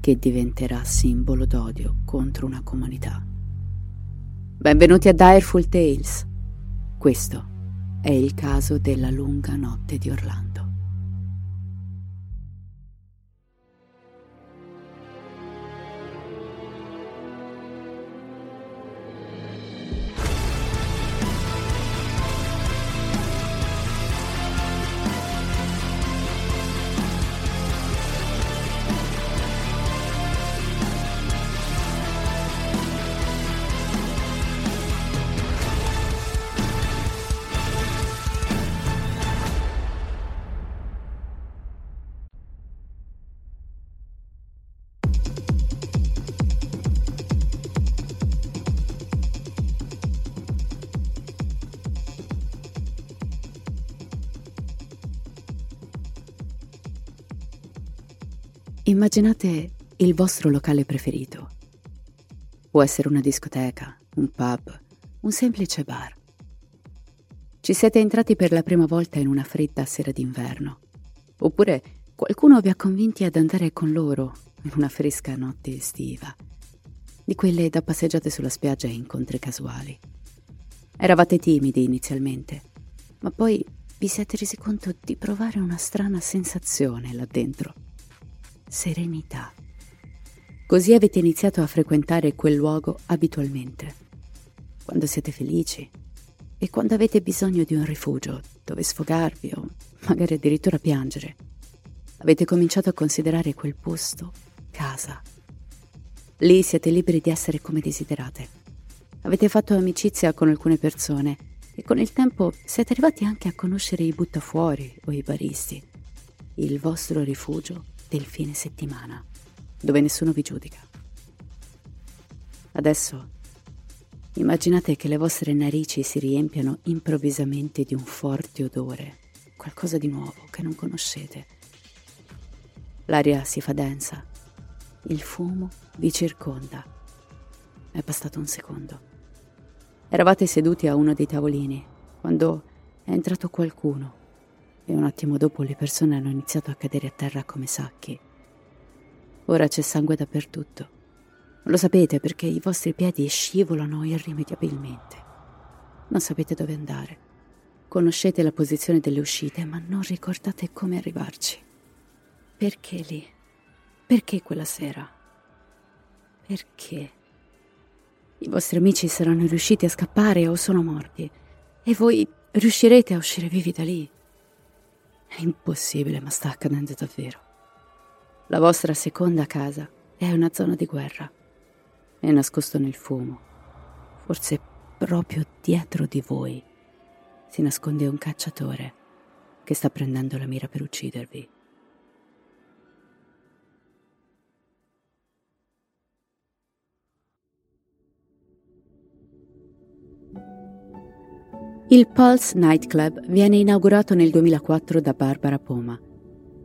che diventerà simbolo d'odio contro una comunità. Benvenuti a Direful Tales. Questo è il caso della lunga notte di Orlando. Immaginate il vostro locale preferito. Può essere una discoteca, un pub, un semplice bar. Ci siete entrati per la prima volta in una fredda sera d'inverno. Oppure qualcuno vi ha convinti ad andare con loro in una fresca notte estiva. Di quelle da passeggiate sulla spiaggia e incontri casuali. Eravate timidi inizialmente, ma poi vi siete resi conto di provare una strana sensazione là dentro serenità. Così avete iniziato a frequentare quel luogo abitualmente, quando siete felici e quando avete bisogno di un rifugio dove sfogarvi o magari addirittura piangere. Avete cominciato a considerare quel posto casa. Lì siete liberi di essere come desiderate. Avete fatto amicizia con alcune persone e con il tempo siete arrivati anche a conoscere i buttafuori o i baristi. Il vostro rifugio del fine settimana, dove nessuno vi giudica. Adesso immaginate che le vostre narici si riempiano improvvisamente di un forte odore, qualcosa di nuovo che non conoscete. L'aria si fa densa, il fumo vi circonda. È passato un secondo. Eravate seduti a uno dei tavolini quando è entrato qualcuno e un attimo dopo le persone hanno iniziato a cadere a terra come sacchi. Ora c'è sangue dappertutto. Lo sapete perché i vostri piedi scivolano irrimediabilmente. Non sapete dove andare. Conoscete la posizione delle uscite, ma non ricordate come arrivarci. Perché lì? Perché quella sera? Perché? I vostri amici saranno riusciti a scappare o sono morti e voi riuscirete a uscire vivi da lì. È impossibile, ma sta accadendo davvero. La vostra seconda casa è una zona di guerra. È nascosto nel fumo. Forse proprio dietro di voi si nasconde un cacciatore che sta prendendo la mira per uccidervi. Il Pulse Nightclub viene inaugurato nel 2004 da Barbara Poma.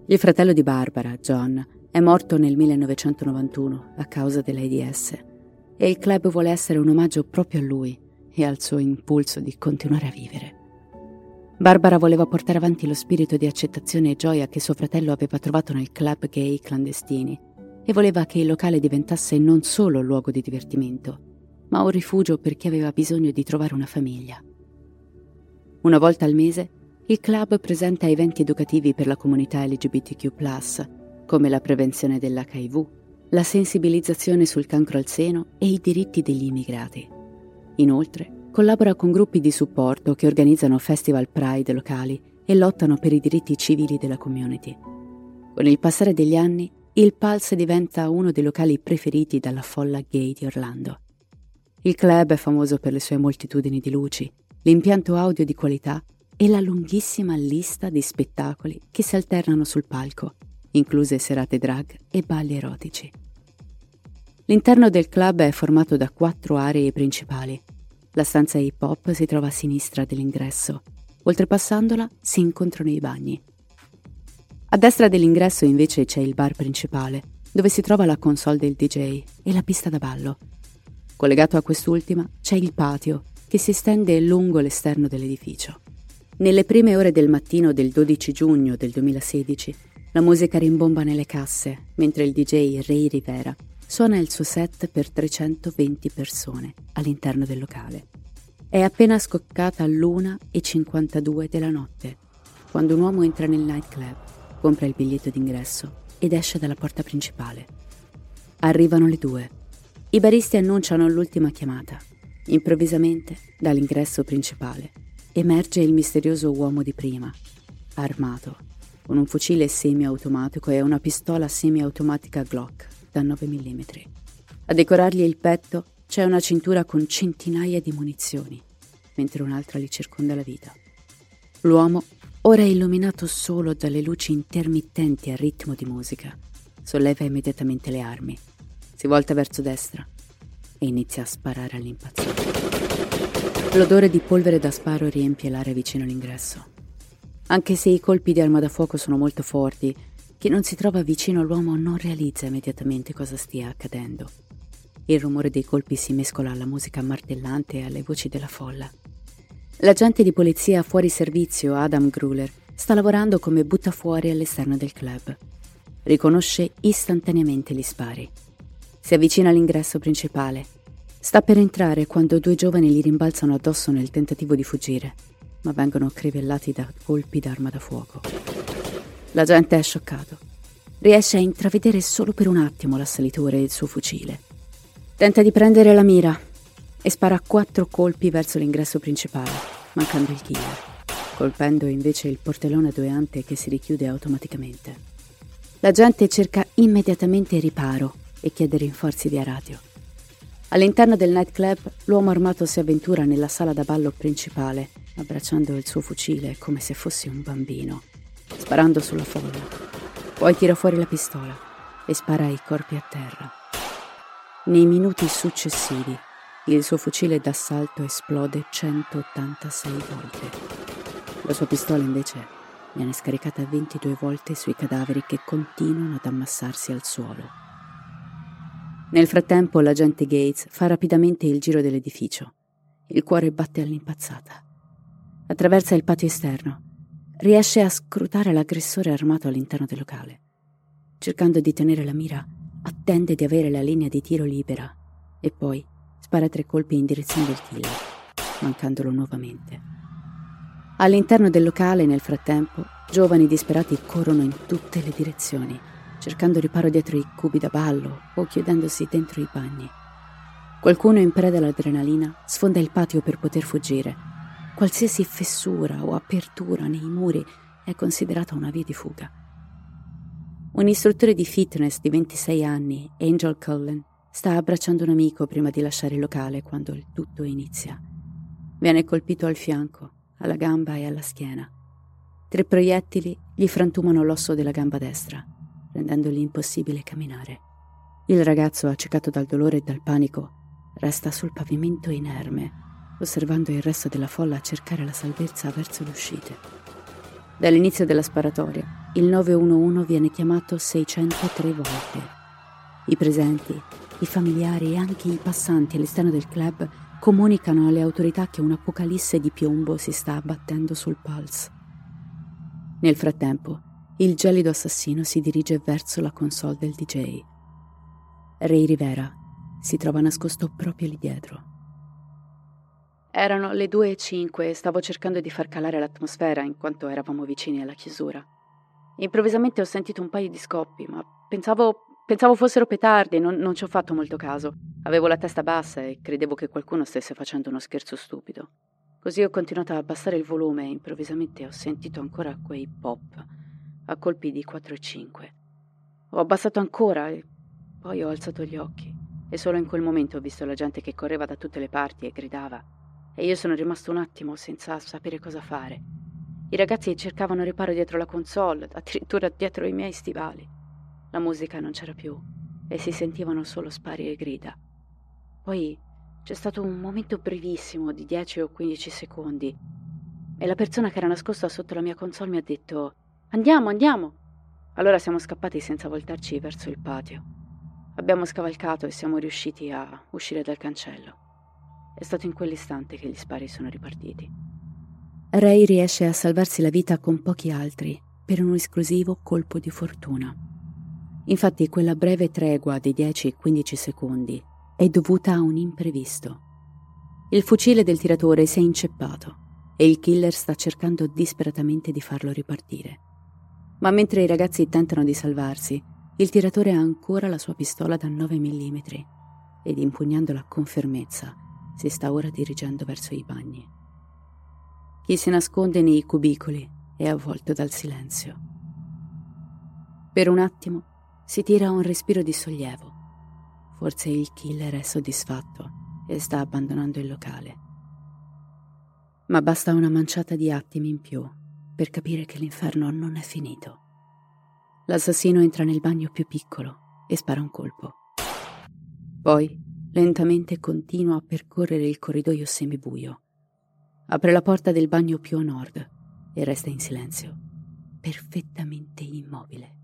Il fratello di Barbara, John, è morto nel 1991 a causa dell'AIDS e il club vuole essere un omaggio proprio a lui e al suo impulso di continuare a vivere. Barbara voleva portare avanti lo spirito di accettazione e gioia che suo fratello aveva trovato nel club gay clandestini e voleva che il locale diventasse non solo luogo di divertimento, ma un rifugio per chi aveva bisogno di trovare una famiglia. Una volta al mese, il club presenta eventi educativi per la comunità LGBTQ, come la prevenzione dell'HIV, la sensibilizzazione sul cancro al seno e i diritti degli immigrati. Inoltre, collabora con gruppi di supporto che organizzano festival Pride locali e lottano per i diritti civili della community. Con il passare degli anni, il Pulse diventa uno dei locali preferiti dalla folla gay di Orlando. Il club è famoso per le sue moltitudini di luci, l'impianto audio di qualità e la lunghissima lista di spettacoli che si alternano sul palco, incluse serate drag e balli erotici. L'interno del club è formato da quattro aree principali. La stanza hip hop si trova a sinistra dell'ingresso. Oltrepassandola si incontrano i bagni. A destra dell'ingresso invece c'è il bar principale, dove si trova la console del DJ e la pista da ballo. Collegato a quest'ultima c'è il patio, che si estende lungo l'esterno dell'edificio. Nelle prime ore del mattino del 12 giugno del 2016, la musica rimbomba nelle casse, mentre il DJ Ray Rivera suona il suo set per 320 persone all'interno del locale. È appena scoccata l'una e 52 della notte, quando un uomo entra nel nightclub compra il biglietto d'ingresso ed esce dalla porta principale. Arrivano le due. I baristi annunciano l'ultima chiamata. Improvvisamente, dall'ingresso principale, emerge il misterioso uomo di prima, armato, con un fucile semiautomatico e una pistola semiautomatica Glock da 9 mm. A decorargli il petto c'è una cintura con centinaia di munizioni, mentre un'altra gli circonda la vita. L'uomo ora illuminato solo dalle luci intermittenti a ritmo di musica, solleva immediatamente le armi, si volta verso destra e inizia a sparare all'impazzato. L'odore di polvere da sparo riempie l'area vicino all'ingresso. Anche se i colpi di arma da fuoco sono molto forti, chi non si trova vicino all'uomo non realizza immediatamente cosa stia accadendo. Il rumore dei colpi si mescola alla musica martellante e alle voci della folla. L'agente di polizia fuori servizio Adam Gruler sta lavorando come buttafuori all'esterno del club. Riconosce istantaneamente gli spari. Si avvicina all'ingresso principale. Sta per entrare quando due giovani gli rimbalzano addosso nel tentativo di fuggire, ma vengono crivellati da colpi d'arma da fuoco. L'agente è scioccato. Riesce a intravedere solo per un attimo l'assalitore e il suo fucile. Tenta di prendere la mira, e spara quattro colpi verso l'ingresso principale, mancando il killer, colpendo invece il portellone a due ante che si richiude automaticamente. La gente cerca immediatamente riparo e chiede rinforzi via radio. All'interno del nightclub, l'uomo armato si avventura nella sala da ballo principale, abbracciando il suo fucile come se fosse un bambino, sparando sulla folla. Poi tira fuori la pistola e spara ai corpi a terra. Nei minuti successivi, il suo fucile d'assalto esplode 186 volte. La sua pistola invece viene scaricata 22 volte sui cadaveri che continuano ad ammassarsi al suolo. Nel frattempo l'agente Gates fa rapidamente il giro dell'edificio. Il cuore batte all'impazzata. Attraversa il patio esterno. Riesce a scrutare l'aggressore armato all'interno del locale. Cercando di tenere la mira, attende di avere la linea di tiro libera e poi spara tre colpi in direzione del killer, mancandolo nuovamente. All'interno del locale, nel frattempo, giovani disperati corrono in tutte le direzioni, cercando riparo dietro i cubi da ballo o chiudendosi dentro i bagni. Qualcuno in preda all'adrenalina sfonda il patio per poter fuggire. Qualsiasi fessura o apertura nei muri è considerata una via di fuga. Un istruttore di fitness di 26 anni, Angel Cullen, Sta abbracciando un amico prima di lasciare il locale quando il tutto inizia. Viene colpito al fianco, alla gamba e alla schiena. Tre proiettili gli frantumano l'osso della gamba destra, rendendogli impossibile camminare. Il ragazzo, accecato dal dolore e dal panico, resta sul pavimento inerme, osservando il resto della folla cercare la salvezza verso le uscite. Dall'inizio della sparatoria, il 911 viene chiamato 603 volte. I presenti i familiari e anche i passanti all'esterno del club comunicano alle autorità che un'apocalisse di piombo si sta abbattendo sul Pulse. Nel frattempo, il gelido assassino si dirige verso la console del DJ. Ray Rivera si trova nascosto proprio lì dietro. Erano le 2.05 e stavo cercando di far calare l'atmosfera in quanto eravamo vicini alla chiusura. Improvvisamente ho sentito un paio di scoppi, ma pensavo pensavo fossero petardi, non, non ci ho fatto molto caso. Avevo la testa bassa e credevo che qualcuno stesse facendo uno scherzo stupido. Così ho continuato a abbassare il volume e improvvisamente ho sentito ancora quei pop, a colpi di 4 e 5. Ho abbassato ancora e poi ho alzato gli occhi e solo in quel momento ho visto la gente che correva da tutte le parti e gridava. E io sono rimasto un attimo senza sapere cosa fare. I ragazzi cercavano riparo dietro la console, addirittura dietro i miei stivali. La musica non c'era più e si sentivano solo spari e grida. Poi c'è stato un momento brevissimo di 10 o 15 secondi e la persona che era nascosta sotto la mia console mi ha detto Andiamo, andiamo. Allora siamo scappati senza voltarci verso il patio. Abbiamo scavalcato e siamo riusciti a uscire dal cancello. È stato in quell'istante che gli spari sono ripartiti. Ray riesce a salvarsi la vita con pochi altri per un esclusivo colpo di fortuna. Infatti quella breve tregua di 10-15 secondi è dovuta a un imprevisto. Il fucile del tiratore si è inceppato e il killer sta cercando disperatamente di farlo ripartire. Ma mentre i ragazzi tentano di salvarsi, il tiratore ha ancora la sua pistola da 9 mm ed impugnandola con fermezza si sta ora dirigendo verso i bagni. Chi si nasconde nei cubicoli è avvolto dal silenzio. Per un attimo si tira un respiro di sollievo. Forse il killer è soddisfatto e sta abbandonando il locale. Ma basta una manciata di attimi in più per capire che l'inferno non è finito. L'assassino entra nel bagno più piccolo e spara un colpo. Poi, lentamente continua a percorrere il corridoio semibuio. Apre la porta del bagno più a nord e resta in silenzio, perfettamente immobile.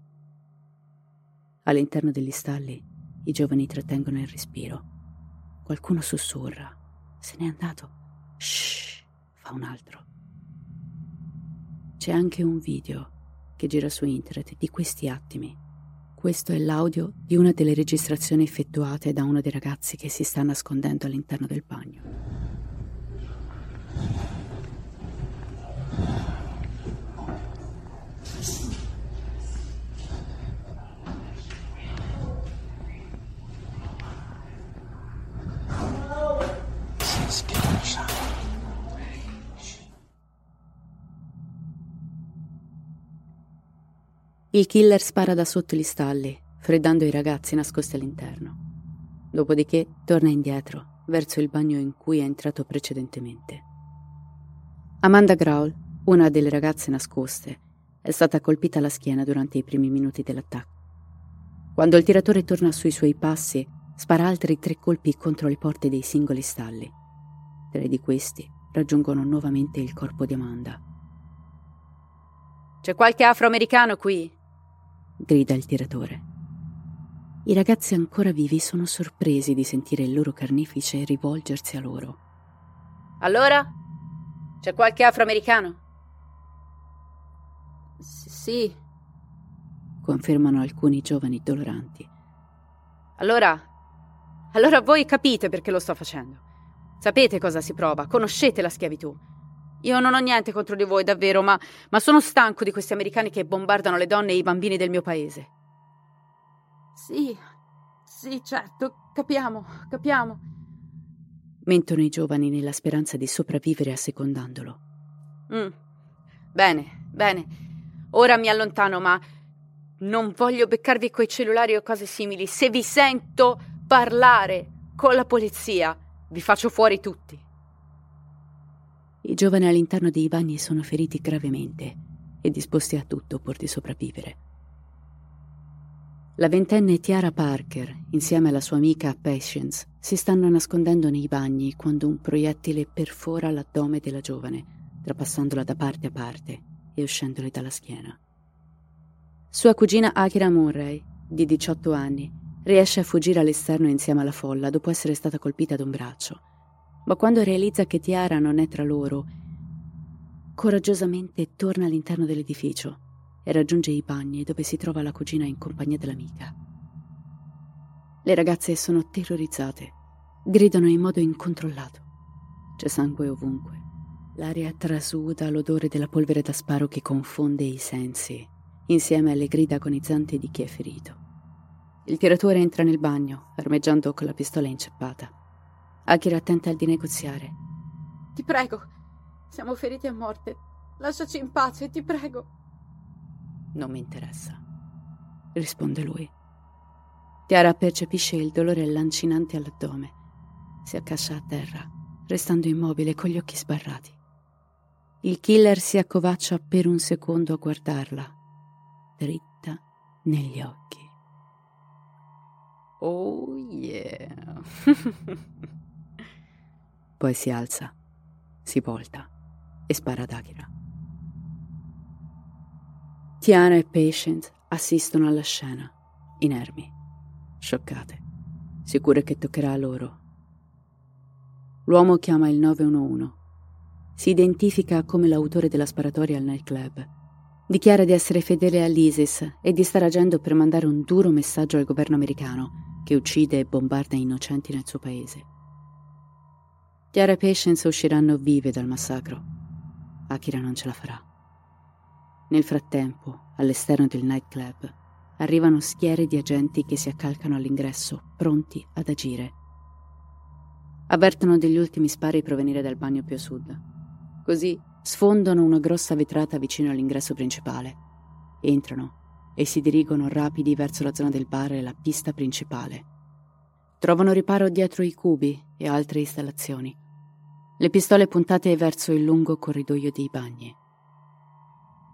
All'interno degli stalli i giovani trattengono il respiro. Qualcuno sussurra. Se n'è andato. Shh, fa un altro. C'è anche un video che gira su internet di questi attimi. Questo è l'audio di una delle registrazioni effettuate da uno dei ragazzi che si sta nascondendo all'interno del bagno. Il killer spara da sotto gli stalli, freddando i ragazzi nascosti all'interno. Dopodiché torna indietro, verso il bagno in cui è entrato precedentemente. Amanda Growl, una delle ragazze nascoste, è stata colpita alla schiena durante i primi minuti dell'attacco. Quando il tiratore torna sui suoi passi, spara altri tre colpi contro le porte dei singoli stalli. Tre di questi raggiungono nuovamente il corpo di Amanda. C'è qualche afroamericano qui? Grida il tiratore. I ragazzi ancora vivi sono sorpresi di sentire il loro carnefice rivolgersi a loro. Allora? C'è qualche afroamericano? S- sì, confermano alcuni giovani doloranti. Allora, allora voi capite perché lo sto facendo. Sapete cosa si prova, conoscete la schiavitù. Io non ho niente contro di voi, davvero, ma, ma sono stanco di questi americani che bombardano le donne e i bambini del mio paese. Sì, sì, certo, capiamo, capiamo. Mentono i giovani nella speranza di sopravvivere assecondandolo. Mm. Bene, bene. Ora mi allontano, ma non voglio beccarvi coi cellulari o cose simili. Se vi sento parlare con la polizia, vi faccio fuori tutti. I giovani all'interno dei bagni sono feriti gravemente e disposti a tutto pur di sopravvivere. La ventenne Tiara Parker, insieme alla sua amica Patience, si stanno nascondendo nei bagni quando un proiettile perfora l'addome della giovane, trapassandola da parte a parte e uscendole dalla schiena. Sua cugina Akira Murray, di 18 anni, riesce a fuggire all'esterno insieme alla folla dopo essere stata colpita da un braccio ma quando realizza che Tiara non è tra loro, coraggiosamente torna all'interno dell'edificio e raggiunge i bagni dove si trova la cugina in compagnia dell'amica. Le ragazze sono terrorizzate, gridano in modo incontrollato. C'è sangue ovunque. L'aria trasuda l'odore della polvere da sparo che confonde i sensi, insieme alle grida agonizzanti di chi è ferito. Il tiratore entra nel bagno, armeggiando con la pistola inceppata. Akira tenta di negoziare. Ti prego, siamo feriti a morte. Lasciaci in pace, ti prego. Non mi interessa, risponde lui. Tiara percepisce il dolore lancinante all'addome. Si accascia a terra, restando immobile con gli occhi sbarrati. Il killer si accovaccia per un secondo a guardarla, dritta negli occhi. Oh yeah. Poi si alza, si volta e spara ad Akira. Tiana e Patient assistono alla scena, inermi, scioccate, sicure che toccherà a loro. L'uomo chiama il 911. Si identifica come l'autore della sparatoria al nightclub. Dichiara di essere fedele all'ISIS e di stare agendo per mandare un duro messaggio al governo americano che uccide e bombarda innocenti nel suo paese. Chiara e Patience usciranno vive dal massacro. Akira non ce la farà. Nel frattempo, all'esterno del nightclub, arrivano schiere di agenti che si accalcano all'ingresso, pronti ad agire. Avvertono degli ultimi spari provenire dal bagno più a sud. Così sfondano una grossa vetrata vicino all'ingresso principale. Entrano e si dirigono rapidi verso la zona del bar e la pista principale. Trovano riparo dietro i cubi e altre installazioni. Le pistole puntate verso il lungo corridoio dei bagni.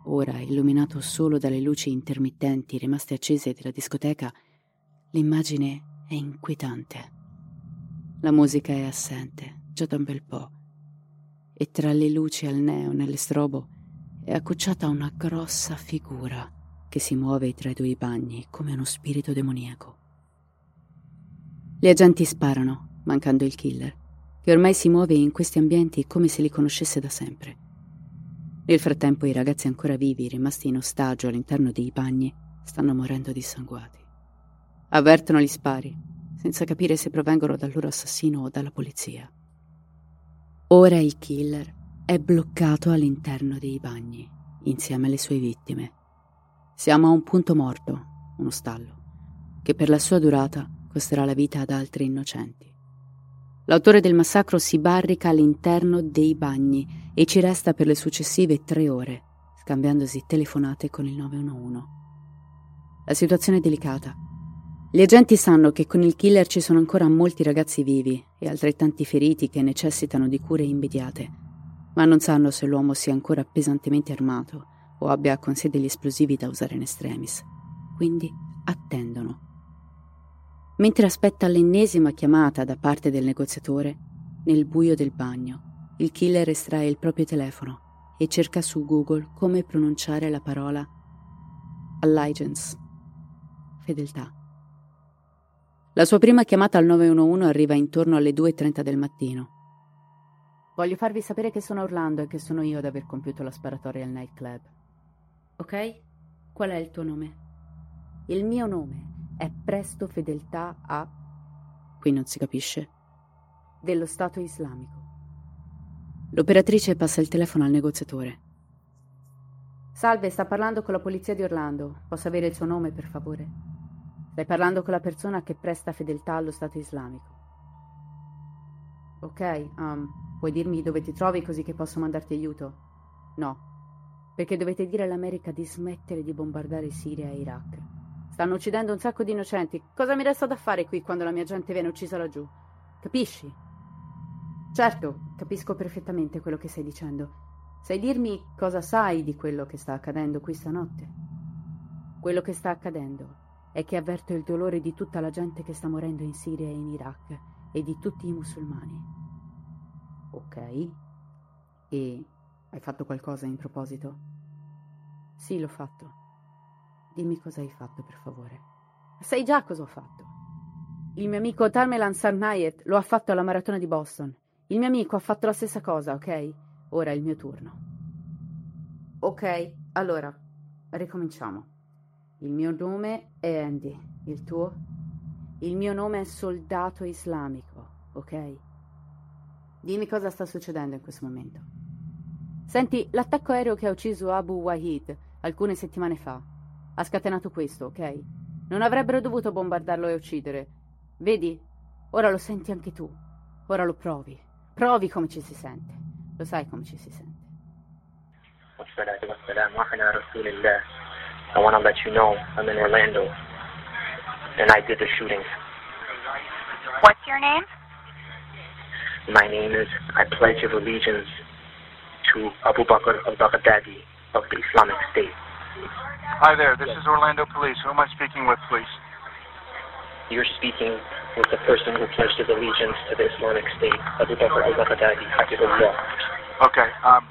Ora, illuminato solo dalle luci intermittenti rimaste accese della discoteca, l'immagine è inquietante. La musica è assente, già da un bel po', e tra le luci al neon e le strobo è accucciata una grossa figura che si muove tra i due bagni come uno spirito demoniaco. Gli agenti sparano, mancando il killer, che ormai si muove in questi ambienti come se li conoscesse da sempre. Nel frattempo i ragazzi ancora vivi, rimasti in ostaggio all'interno dei bagni, stanno morendo dissanguati. Avvertono gli spari, senza capire se provengono dal loro assassino o dalla polizia. Ora il killer è bloccato all'interno dei bagni, insieme alle sue vittime, siamo a un punto morto, uno stallo, che per la sua durata costerà la vita ad altri innocenti. L'autore del massacro si barrica all'interno dei bagni e ci resta per le successive tre ore, scambiandosi telefonate con il 911. La situazione è delicata. Gli agenti sanno che con il killer ci sono ancora molti ragazzi vivi e altrettanti feriti che necessitano di cure immediate, ma non sanno se l'uomo sia ancora pesantemente armato o abbia con sé degli esplosivi da usare in extremis. Quindi attendono. Mentre aspetta l'ennesima chiamata da parte del negoziatore, nel buio del bagno, il killer estrae il proprio telefono e cerca su Google come pronunciare la parola allegiance, fedeltà. La sua prima chiamata al 911 arriva intorno alle 2.30 del mattino. Voglio farvi sapere che sono Orlando e che sono io ad aver compiuto la sparatoria al nightclub. Ok? Qual è il tuo nome? Il mio nome è Presto Fedeltà a... Qui non si capisce. Dello Stato islamico. L'operatrice passa il telefono al negoziatore. Salve, sta parlando con la polizia di Orlando. Posso avere il suo nome, per favore? Stai parlando con la persona che presta fedeltà allo Stato islamico. Ok, um, puoi dirmi dove ti trovi così che posso mandarti aiuto? No, perché dovete dire all'America di smettere di bombardare Siria e Iraq. Stanno uccidendo un sacco di innocenti. Cosa mi resta da fare qui quando la mia gente viene uccisa laggiù? Capisci? Certo, capisco perfettamente quello che stai dicendo. Sai dirmi cosa sai di quello che sta accadendo qui stanotte? Quello che sta accadendo è che avverto il dolore di tutta la gente che sta morendo in Siria e in Iraq e di tutti i musulmani. Ok. E hai fatto qualcosa in proposito? Sì, l'ho fatto. Dimmi cosa hai fatto, per favore. Sai già cosa ho fatto. Il mio amico Tarmelan Sarnayet lo ha fatto alla maratona di Boston. Il mio amico ha fatto la stessa cosa, ok? Ora è il mio turno. Ok, allora, ricominciamo. Il mio nome è Andy. Il tuo? Il mio nome è Soldato Islamico, ok? Dimmi cosa sta succedendo in questo momento. Senti, l'attacco aereo che ha ucciso Abu Wahid alcune settimane fa ha scatenato questo, ok? Non avrebbero dovuto bombardarlo e uccidere. Vedi? Ora lo senti anche tu. Ora lo provi. Provi come ci si sente. Lo sai come ci si sente. I want to let you know I'm in Orlando and I did the shooting. What's your name? My name is I pledge of allegiance to Abu Bakr al-Baghdadi of the Islamic State. Hi there, this is Orlando Police. Who am I speaking with, please? You're speaking with the person who pledged his allegiance to the Islamic State, Abu Bakr al-Baghdadi, Hafizullah. Okay, um,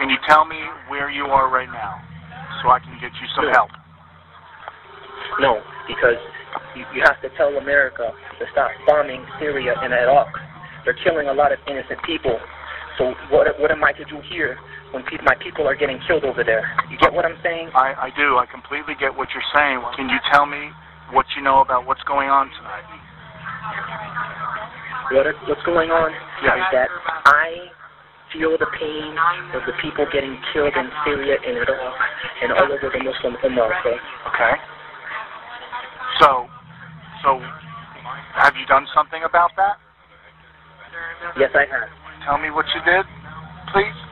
can you tell me where you are right now? so I can get you some help? No, because you, you have to tell America to stop bombing Syria and Iraq. They're killing a lot of innocent people. So what what am I to do here when pe- my people are getting killed over there? You get what I'm saying? I, I do. I completely get what you're saying. Can you tell me what you know about what's going on tonight? What what's going on yes. is that I feel the pain of the people getting killed in Syria and Iraq and all over the Muslim Ummah. Okay. Okay. So, so, have you done something about that? Yes, I have. Tell me what you did, please.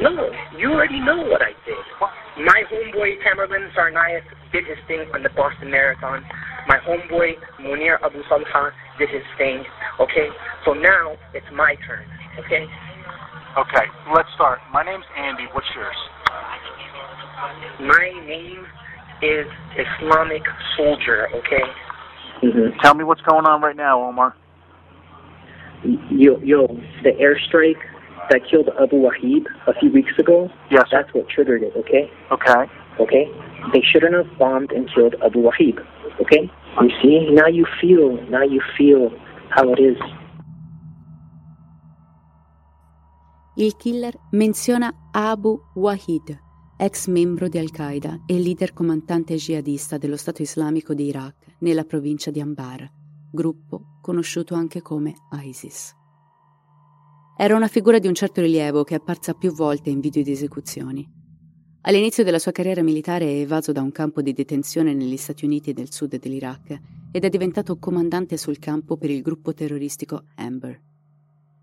No, you already know what I did. My homeboy Tamerlan Sarnaik did his thing on the Boston Marathon. My homeboy Munir Abu Salha did his thing. Okay, so now it's my turn. Okay. Okay, let's start. My name's Andy. What's yours? My name is Islamic Soldier, okay? Mm-hmm. Tell me what's going on right now, Omar. Yo, yo, the airstrike that killed Abu Wahib a few weeks ago, yes, that's what triggered it, okay? Okay. Okay? They shouldn't have bombed and killed Abu Wahib, okay? You see? Now you feel, now you feel how it is il killer menziona Abu Wahid, ex membro di Al-Qaeda e leader comandante jihadista dello Stato islamico di Iraq nella provincia di Anbar, gruppo conosciuto anche come ISIS. Era una figura di un certo rilievo che è apparsa più volte in video di esecuzioni. All'inizio della sua carriera militare è evaso da un campo di detenzione negli Stati Uniti nel sud dell'Iraq ed è diventato comandante sul campo per il gruppo terroristico Amber.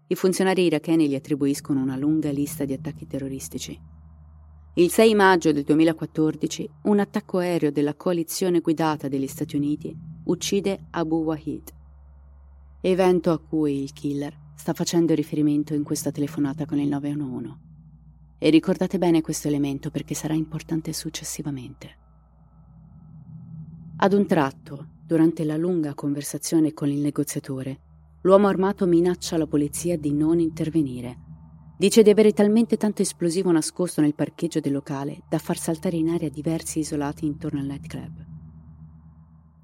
I funzionari iracheni gli attribuiscono una lunga lista di attacchi terroristici. Il 6 maggio del 2014 un attacco aereo della coalizione guidata dagli Stati Uniti uccide Abu Wahid, evento a cui il killer sta facendo riferimento in questa telefonata con il 911. E ricordate bene questo elemento perché sarà importante successivamente. Ad un tratto, durante la lunga conversazione con il negoziatore, L'uomo armato minaccia la polizia di non intervenire. Dice di avere talmente tanto esplosivo nascosto nel parcheggio del locale da far saltare in aria diversi isolati intorno al nightclub.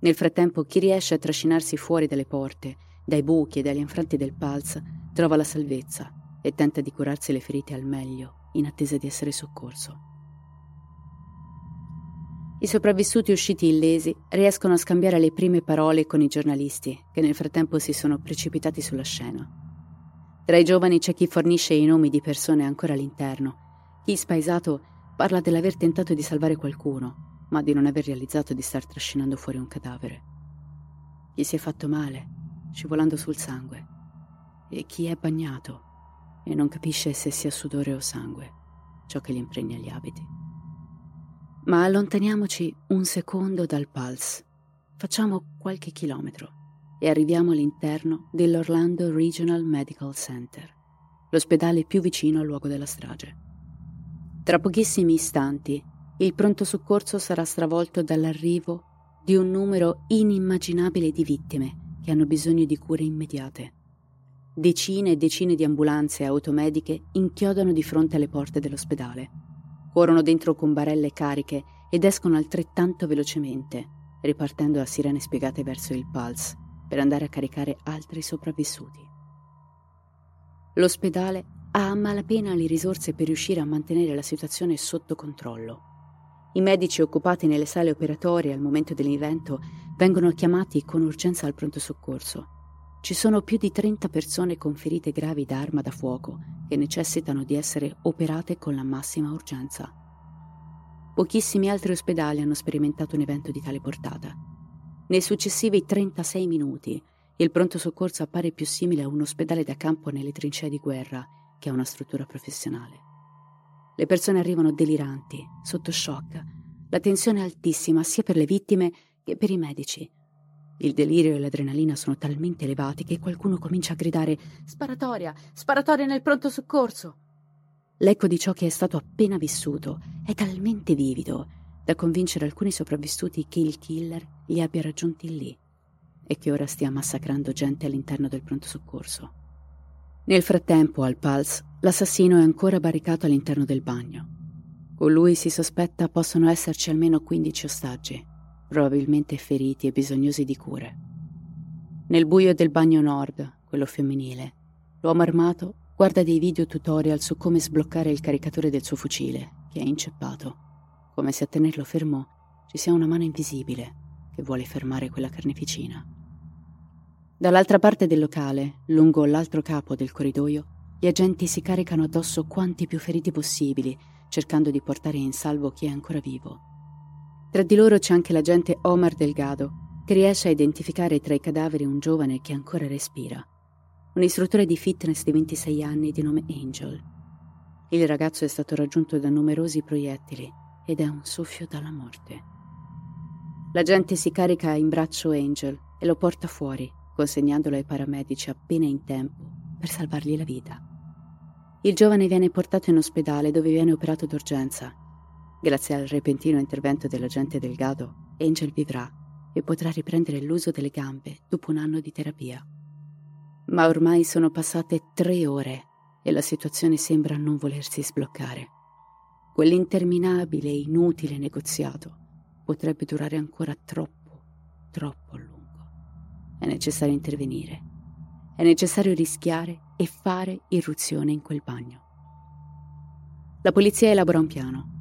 Nel frattempo, chi riesce a trascinarsi fuori dalle porte, dai buchi e dagli infranti del Pulse, trova la salvezza e tenta di curarsi le ferite al meglio, in attesa di essere soccorso. I sopravvissuti usciti illesi riescono a scambiare le prime parole con i giornalisti, che nel frattempo si sono precipitati sulla scena. Tra i giovani c'è chi fornisce i nomi di persone ancora all'interno, chi spaesato parla dell'aver tentato di salvare qualcuno, ma di non aver realizzato di star trascinando fuori un cadavere. Chi si è fatto male, scivolando sul sangue, e chi è bagnato e non capisce se sia sudore o sangue, ciò che gli impregna gli abiti. Ma allontaniamoci un secondo dal Pulse. Facciamo qualche chilometro e arriviamo all'interno dell'Orlando Regional Medical Center, l'ospedale più vicino al luogo della strage. Tra pochissimi istanti il pronto soccorso sarà stravolto dall'arrivo di un numero inimmaginabile di vittime che hanno bisogno di cure immediate. Decine e decine di ambulanze e automediche inchiodano di fronte alle porte dell'ospedale Corrono dentro con barelle cariche ed escono altrettanto velocemente, ripartendo a sirene spiegate verso il Pulse per andare a caricare altri sopravvissuti. L'ospedale ha a malapena le risorse per riuscire a mantenere la situazione sotto controllo. I medici occupati nelle sale operatorie al momento dell'evento vengono chiamati con urgenza al pronto soccorso. Ci sono più di 30 persone con ferite gravi da arma da fuoco che necessitano di essere operate con la massima urgenza. Pochissimi altri ospedali hanno sperimentato un evento di tale portata. Nei successivi 36 minuti, il pronto soccorso appare più simile a un ospedale da campo nelle trincee di guerra che a una struttura professionale. Le persone arrivano deliranti, sotto shock. La tensione è altissima sia per le vittime che per i medici. Il delirio e l'adrenalina sono talmente elevati che qualcuno comincia a gridare Sparatoria! Sparatoria nel pronto soccorso! L'eco di ciò che è stato appena vissuto è talmente vivido da convincere alcuni sopravvissuti che il killer li abbia raggiunti lì e che ora stia massacrando gente all'interno del pronto soccorso. Nel frattempo, al Pulse, l'assassino è ancora barricato all'interno del bagno. Con lui si sospetta possono esserci almeno 15 ostaggi, probabilmente feriti e bisognosi di cure. Nel buio del bagno nord, quello femminile, l'uomo armato guarda dei video tutorial su come sbloccare il caricatore del suo fucile, che è inceppato, come se a tenerlo fermo ci sia una mano invisibile che vuole fermare quella carneficina. Dall'altra parte del locale, lungo l'altro capo del corridoio, gli agenti si caricano addosso quanti più feriti possibili, cercando di portare in salvo chi è ancora vivo. Tra di loro c'è anche l'agente Omar Delgado, che riesce a identificare tra i cadaveri un giovane che ancora respira, un istruttore di fitness di 26 anni di nome Angel. Il ragazzo è stato raggiunto da numerosi proiettili ed è un soffio dalla morte. L'agente si carica in braccio Angel e lo porta fuori, consegnandolo ai paramedici appena in tempo per salvargli la vita. Il giovane viene portato in ospedale dove viene operato d'urgenza Grazie al repentino intervento dell'agente Delgado, Angel vivrà e potrà riprendere l'uso delle gambe dopo un anno di terapia. Ma ormai sono passate tre ore e la situazione sembra non volersi sbloccare. Quell'interminabile e inutile negoziato potrebbe durare ancora troppo, troppo a lungo. È necessario intervenire. È necessario rischiare e fare irruzione in quel bagno. La polizia elabora un piano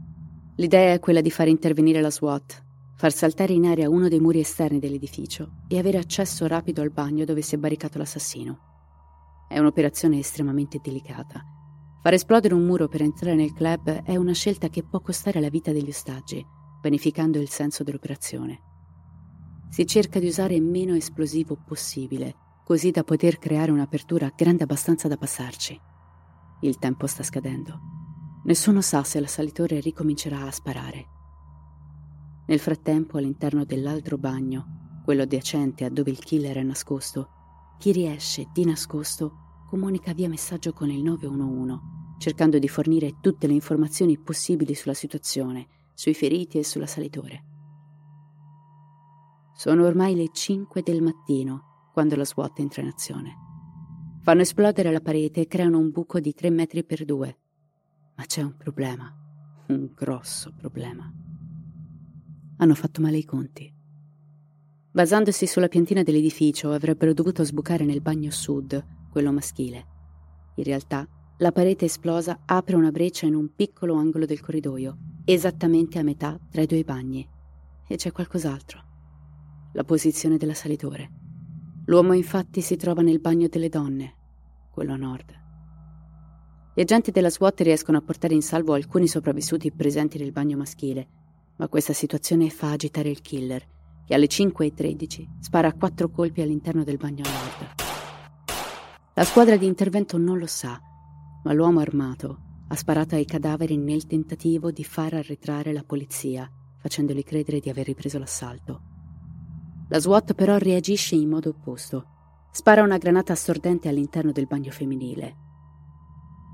L'idea è quella di far intervenire la SWAT, far saltare in aria uno dei muri esterni dell'edificio e avere accesso rapido al bagno dove si è barricato l'assassino. È un'operazione estremamente delicata. Far esplodere un muro per entrare nel club è una scelta che può costare la vita degli ostaggi, vanificando il senso dell'operazione. Si cerca di usare meno esplosivo possibile, così da poter creare un'apertura grande abbastanza da passarci. Il tempo sta scadendo. Nessuno sa se l'assalitore ricomincerà a sparare. Nel frattempo, all'interno dell'altro bagno, quello adiacente a dove il killer è nascosto, chi riesce di nascosto comunica via messaggio con il 911, cercando di fornire tutte le informazioni possibili sulla situazione, sui feriti e sull'assalitore. Sono ormai le 5 del mattino quando la SWAT entra in azione. Fanno esplodere la parete e creano un buco di 3 metri per 2 ma c'è un problema, un grosso problema. Hanno fatto male i conti. Basandosi sulla piantina dell'edificio, avrebbero dovuto sbucare nel bagno sud, quello maschile. In realtà, la parete esplosa apre una breccia in un piccolo angolo del corridoio, esattamente a metà tra i due bagni. E c'è qualcos'altro. La posizione dell'assalitore. L'uomo infatti si trova nel bagno delle donne, quello a nord. Gli agenti della SWAT riescono a portare in salvo alcuni sopravvissuti presenti nel bagno maschile, ma questa situazione fa agitare il killer, che alle 5.13 spara quattro colpi all'interno del bagno a nord. La squadra di intervento non lo sa, ma l'uomo armato ha sparato ai cadaveri nel tentativo di far arretrare la polizia, facendoli credere di aver ripreso l'assalto. La SWAT però reagisce in modo opposto. Spara una granata assordente all'interno del bagno femminile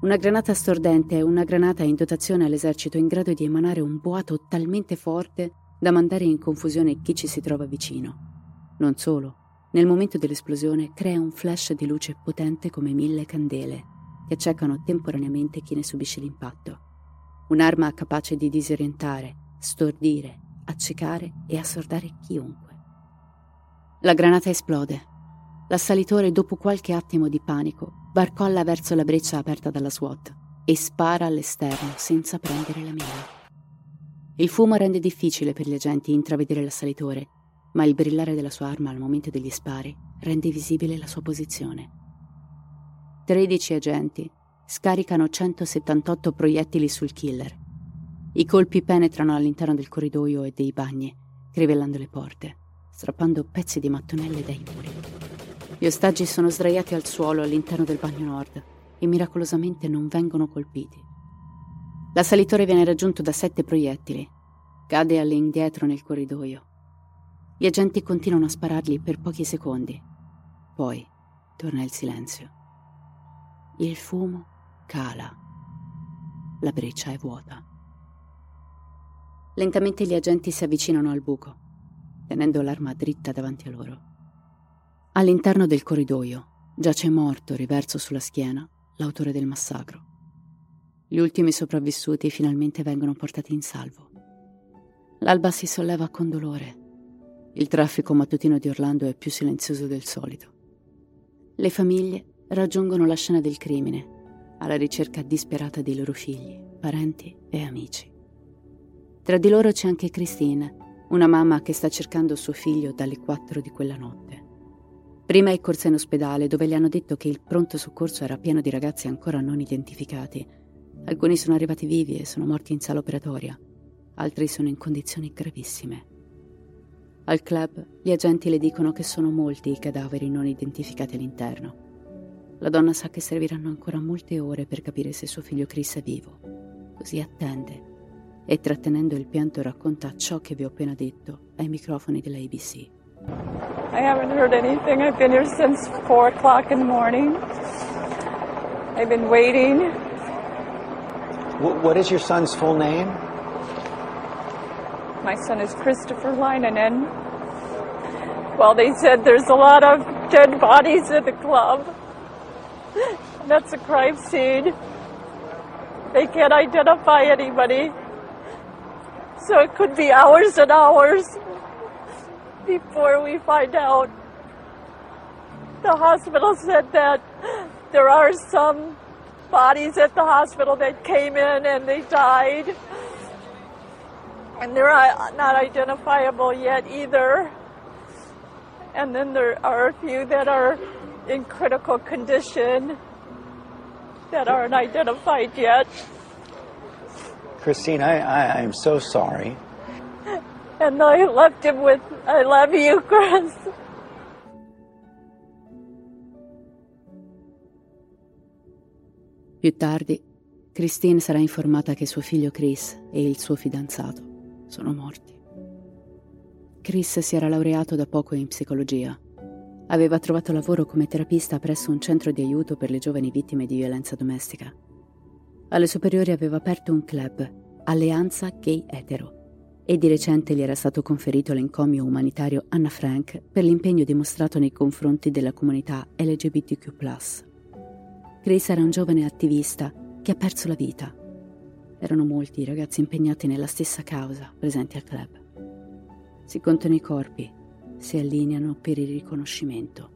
una granata stordente è una granata in dotazione all'esercito in grado di emanare un boato talmente forte da mandare in confusione chi ci si trova vicino. Non solo, nel momento dell'esplosione crea un flash di luce potente come mille candele, che accecano temporaneamente chi ne subisce l'impatto. Un'arma capace di disorientare, stordire, accecare e assordare chiunque. La granata esplode. L'assalitore, dopo qualche attimo di panico, barcolla verso la breccia aperta dalla SWAT e spara all'esterno senza prendere la mira. Il fumo rende difficile per gli agenti intravedere l'assalitore, ma il brillare della sua arma al momento degli spari rende visibile la sua posizione. 13 agenti scaricano 178 proiettili sul killer. I colpi penetrano all'interno del corridoio e dei bagni, crivellando le porte, strappando pezzi di mattonelle dai muri. Gli ostaggi sono sdraiati al suolo all'interno del bagno nord e miracolosamente non vengono colpiti. L'assalitore viene raggiunto da sette proiettili. Cade all'indietro nel corridoio. Gli agenti continuano a sparargli per pochi secondi. Poi torna il silenzio. Il fumo cala. La breccia è vuota. Lentamente gli agenti si avvicinano al buco, tenendo l'arma dritta davanti a loro. All'interno del corridoio giace morto, riverso sulla schiena, l'autore del massacro. Gli ultimi sopravvissuti finalmente vengono portati in salvo. L'alba si solleva con dolore. Il traffico mattutino di Orlando è più silenzioso del solito. Le famiglie raggiungono la scena del crimine, alla ricerca disperata dei loro figli, parenti e amici. Tra di loro c'è anche Christine, una mamma che sta cercando suo figlio dalle 4 di quella notte. Prima è corsa in ospedale dove le hanno detto che il pronto soccorso era pieno di ragazzi ancora non identificati. Alcuni sono arrivati vivi e sono morti in sala operatoria, altri sono in condizioni gravissime. Al club gli agenti le dicono che sono molti i cadaveri non identificati all'interno. La donna sa che serviranno ancora molte ore per capire se suo figlio Chris è vivo, così attende e trattenendo il pianto racconta ciò che vi ho appena detto ai microfoni dell'ABC. I haven't heard anything. I've been here since 4 o'clock in the morning. I've been waiting. What is your son's full name? My son is Christopher Leinenen. Well, they said there's a lot of dead bodies at the club. That's a crime scene. They can't identify anybody. So it could be hours and hours before we find out. The hospital said that there are some bodies at the hospital that came in and they died. And they're not identifiable yet either. And then there are a few that are in critical condition that aren't identified yet. Christine, I, I, I'm so sorry. And I left him with, I love you, Chris. Più tardi, Christine sarà informata che suo figlio Chris e il suo fidanzato sono morti. Chris si era laureato da poco in psicologia. Aveva trovato lavoro come terapista presso un centro di aiuto per le giovani vittime di violenza domestica. Alle superiori aveva aperto un club, Alleanza Gay Etero, e di recente gli era stato conferito l'encomio umanitario Anna Frank per l'impegno dimostrato nei confronti della comunità LGBTQ. Chris era un giovane attivista che ha perso la vita. Erano molti i ragazzi impegnati nella stessa causa presenti al club. Si contano i corpi, si allineano per il riconoscimento.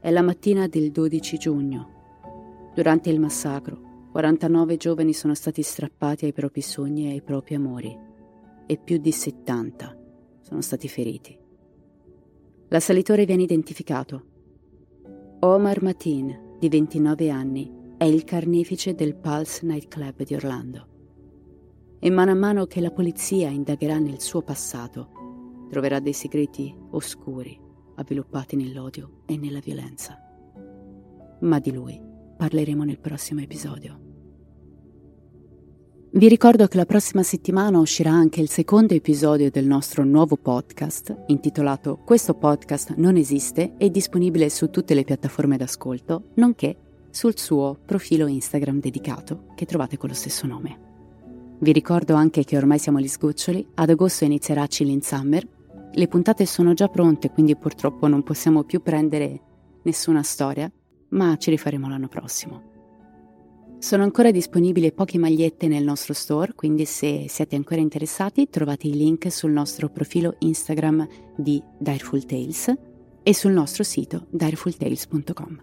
È la mattina del 12 giugno. Durante il massacro, 49 giovani sono stati strappati ai propri sogni e ai propri amori e più di 70 sono stati feriti. L'assalitore viene identificato. Omar Matin, di 29 anni, è il carnefice del Pulse Nightclub di Orlando. E mano a mano che la polizia indagherà nel suo passato, troverà dei segreti oscuri avviluppati nell'odio e nella violenza. Ma di lui parleremo nel prossimo episodio. Vi ricordo che la prossima settimana uscirà anche il secondo episodio del nostro nuovo podcast, intitolato Questo podcast non esiste, è disponibile su tutte le piattaforme d'ascolto, nonché sul suo profilo Instagram dedicato, che trovate con lo stesso nome. Vi ricordo anche che ormai siamo agli sgoccioli, ad agosto inizierà Chilling Summer, le puntate sono già pronte, quindi purtroppo non possiamo più prendere nessuna storia, ma ci rifaremo l'anno prossimo. Sono ancora disponibili poche magliette nel nostro store, quindi se siete ancora interessati trovate i link sul nostro profilo Instagram di Direful Tales e sul nostro sito direfultales.com.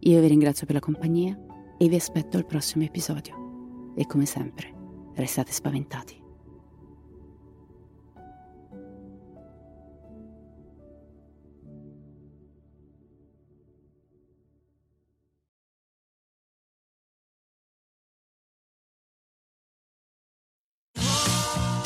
Io vi ringrazio per la compagnia e vi aspetto al prossimo episodio. E come sempre, restate spaventati.